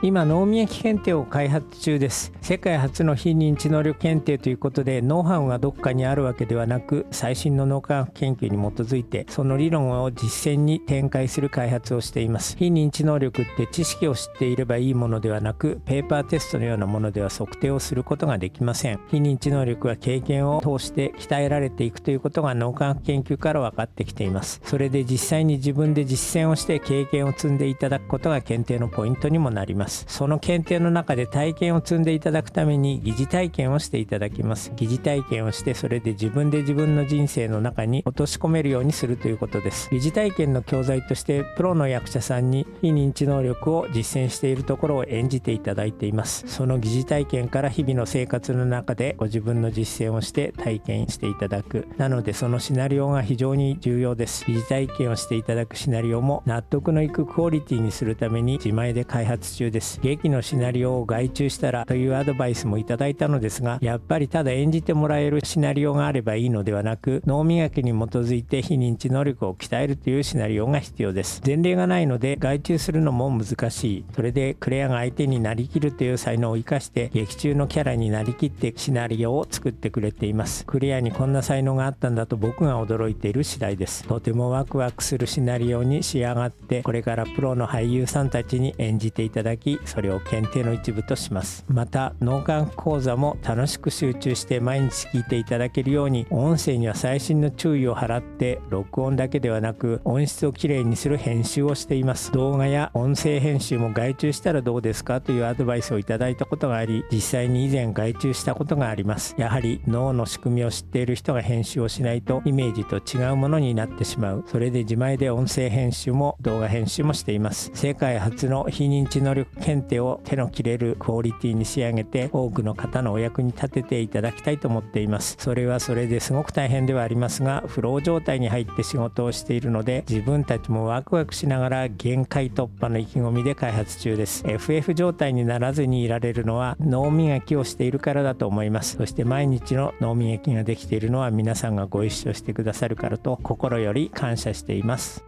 今脳免疫検定を開発中です。世界初の非認知能力検定ということでノウハウがどっかにあるわけではなく最新の脳科学研究に基づいてその理論を実践に展開する開発をしています。非認知能力って知識を知っていればいいものではなくペーパーテストのようなものでは測定をすることができません。非認知能力は経験を通して鍛えられていくということが脳科学研究から分かってきています。それで実際に自分で実践をして経験を積んでいただくことが検定のポイントにもなります。ます。その検定の中で体験を積んでいただくために疑似体験をしていただきます。疑似体験をしてそれで自分で自分の人生の中に落とし込めるようにするということです。疑似体験の教材としてプロの役者さんに非認知能力を実践しているところを演じていただいています。その疑似体験から日々の生活の中でご自分の実践をして体験していただく。なのでそのシナリオが非常に重要です。疑似体験をしていただくシナリオも納得のいくクオリティにするために自前で開発中ですです。劇のシナリオを外注したらというアドバイスもいただいたのですがやっぱりただ演じてもらえるシナリオがあればいいのではなく脳磨きに基づいて非認知能力を鍛えるというシナリオが必要です。前例がないので外注するのも難しい。それでクレアが相手になりきるという才能を生かして劇中のキャラになりきってシナリオを作ってくれています。クレアにこんな才能があったんだと僕が驚いている次第です。とてもワクワクするシナリオに仕上がってこれからプロの俳優さんたちに演じていただきそれを検定の一部とします。また脳幹講座も楽しく集中して毎日聞いていただけるように音声には細心の注意を払って録音だけではなく音質をきれいにする編集をしています。動画や音声編集も外注したらどうですかというアドバイスをいただいたことがあり実際に以前外注したことがあります。やはり脳の仕組みを知っている人が編集をしないとイメージと違うものになってしまう。それで自前で音声編集も動画編集もしています。世界初の非認知能力検定を手の切れるクオリティに仕上げて多くの方のお役に立てていただきたいと思っています。それはそれですごく大変ではありますがフロー状態に入って仕事をしているので自分たちもワクワクしながら限界突破の意気込みで開発中です。FF 状態にならずにいられるのは脳磨きをしているからだと思います。そして毎日の脳磨きができているのは皆さんがご一緒してくださるからと心より感謝しています。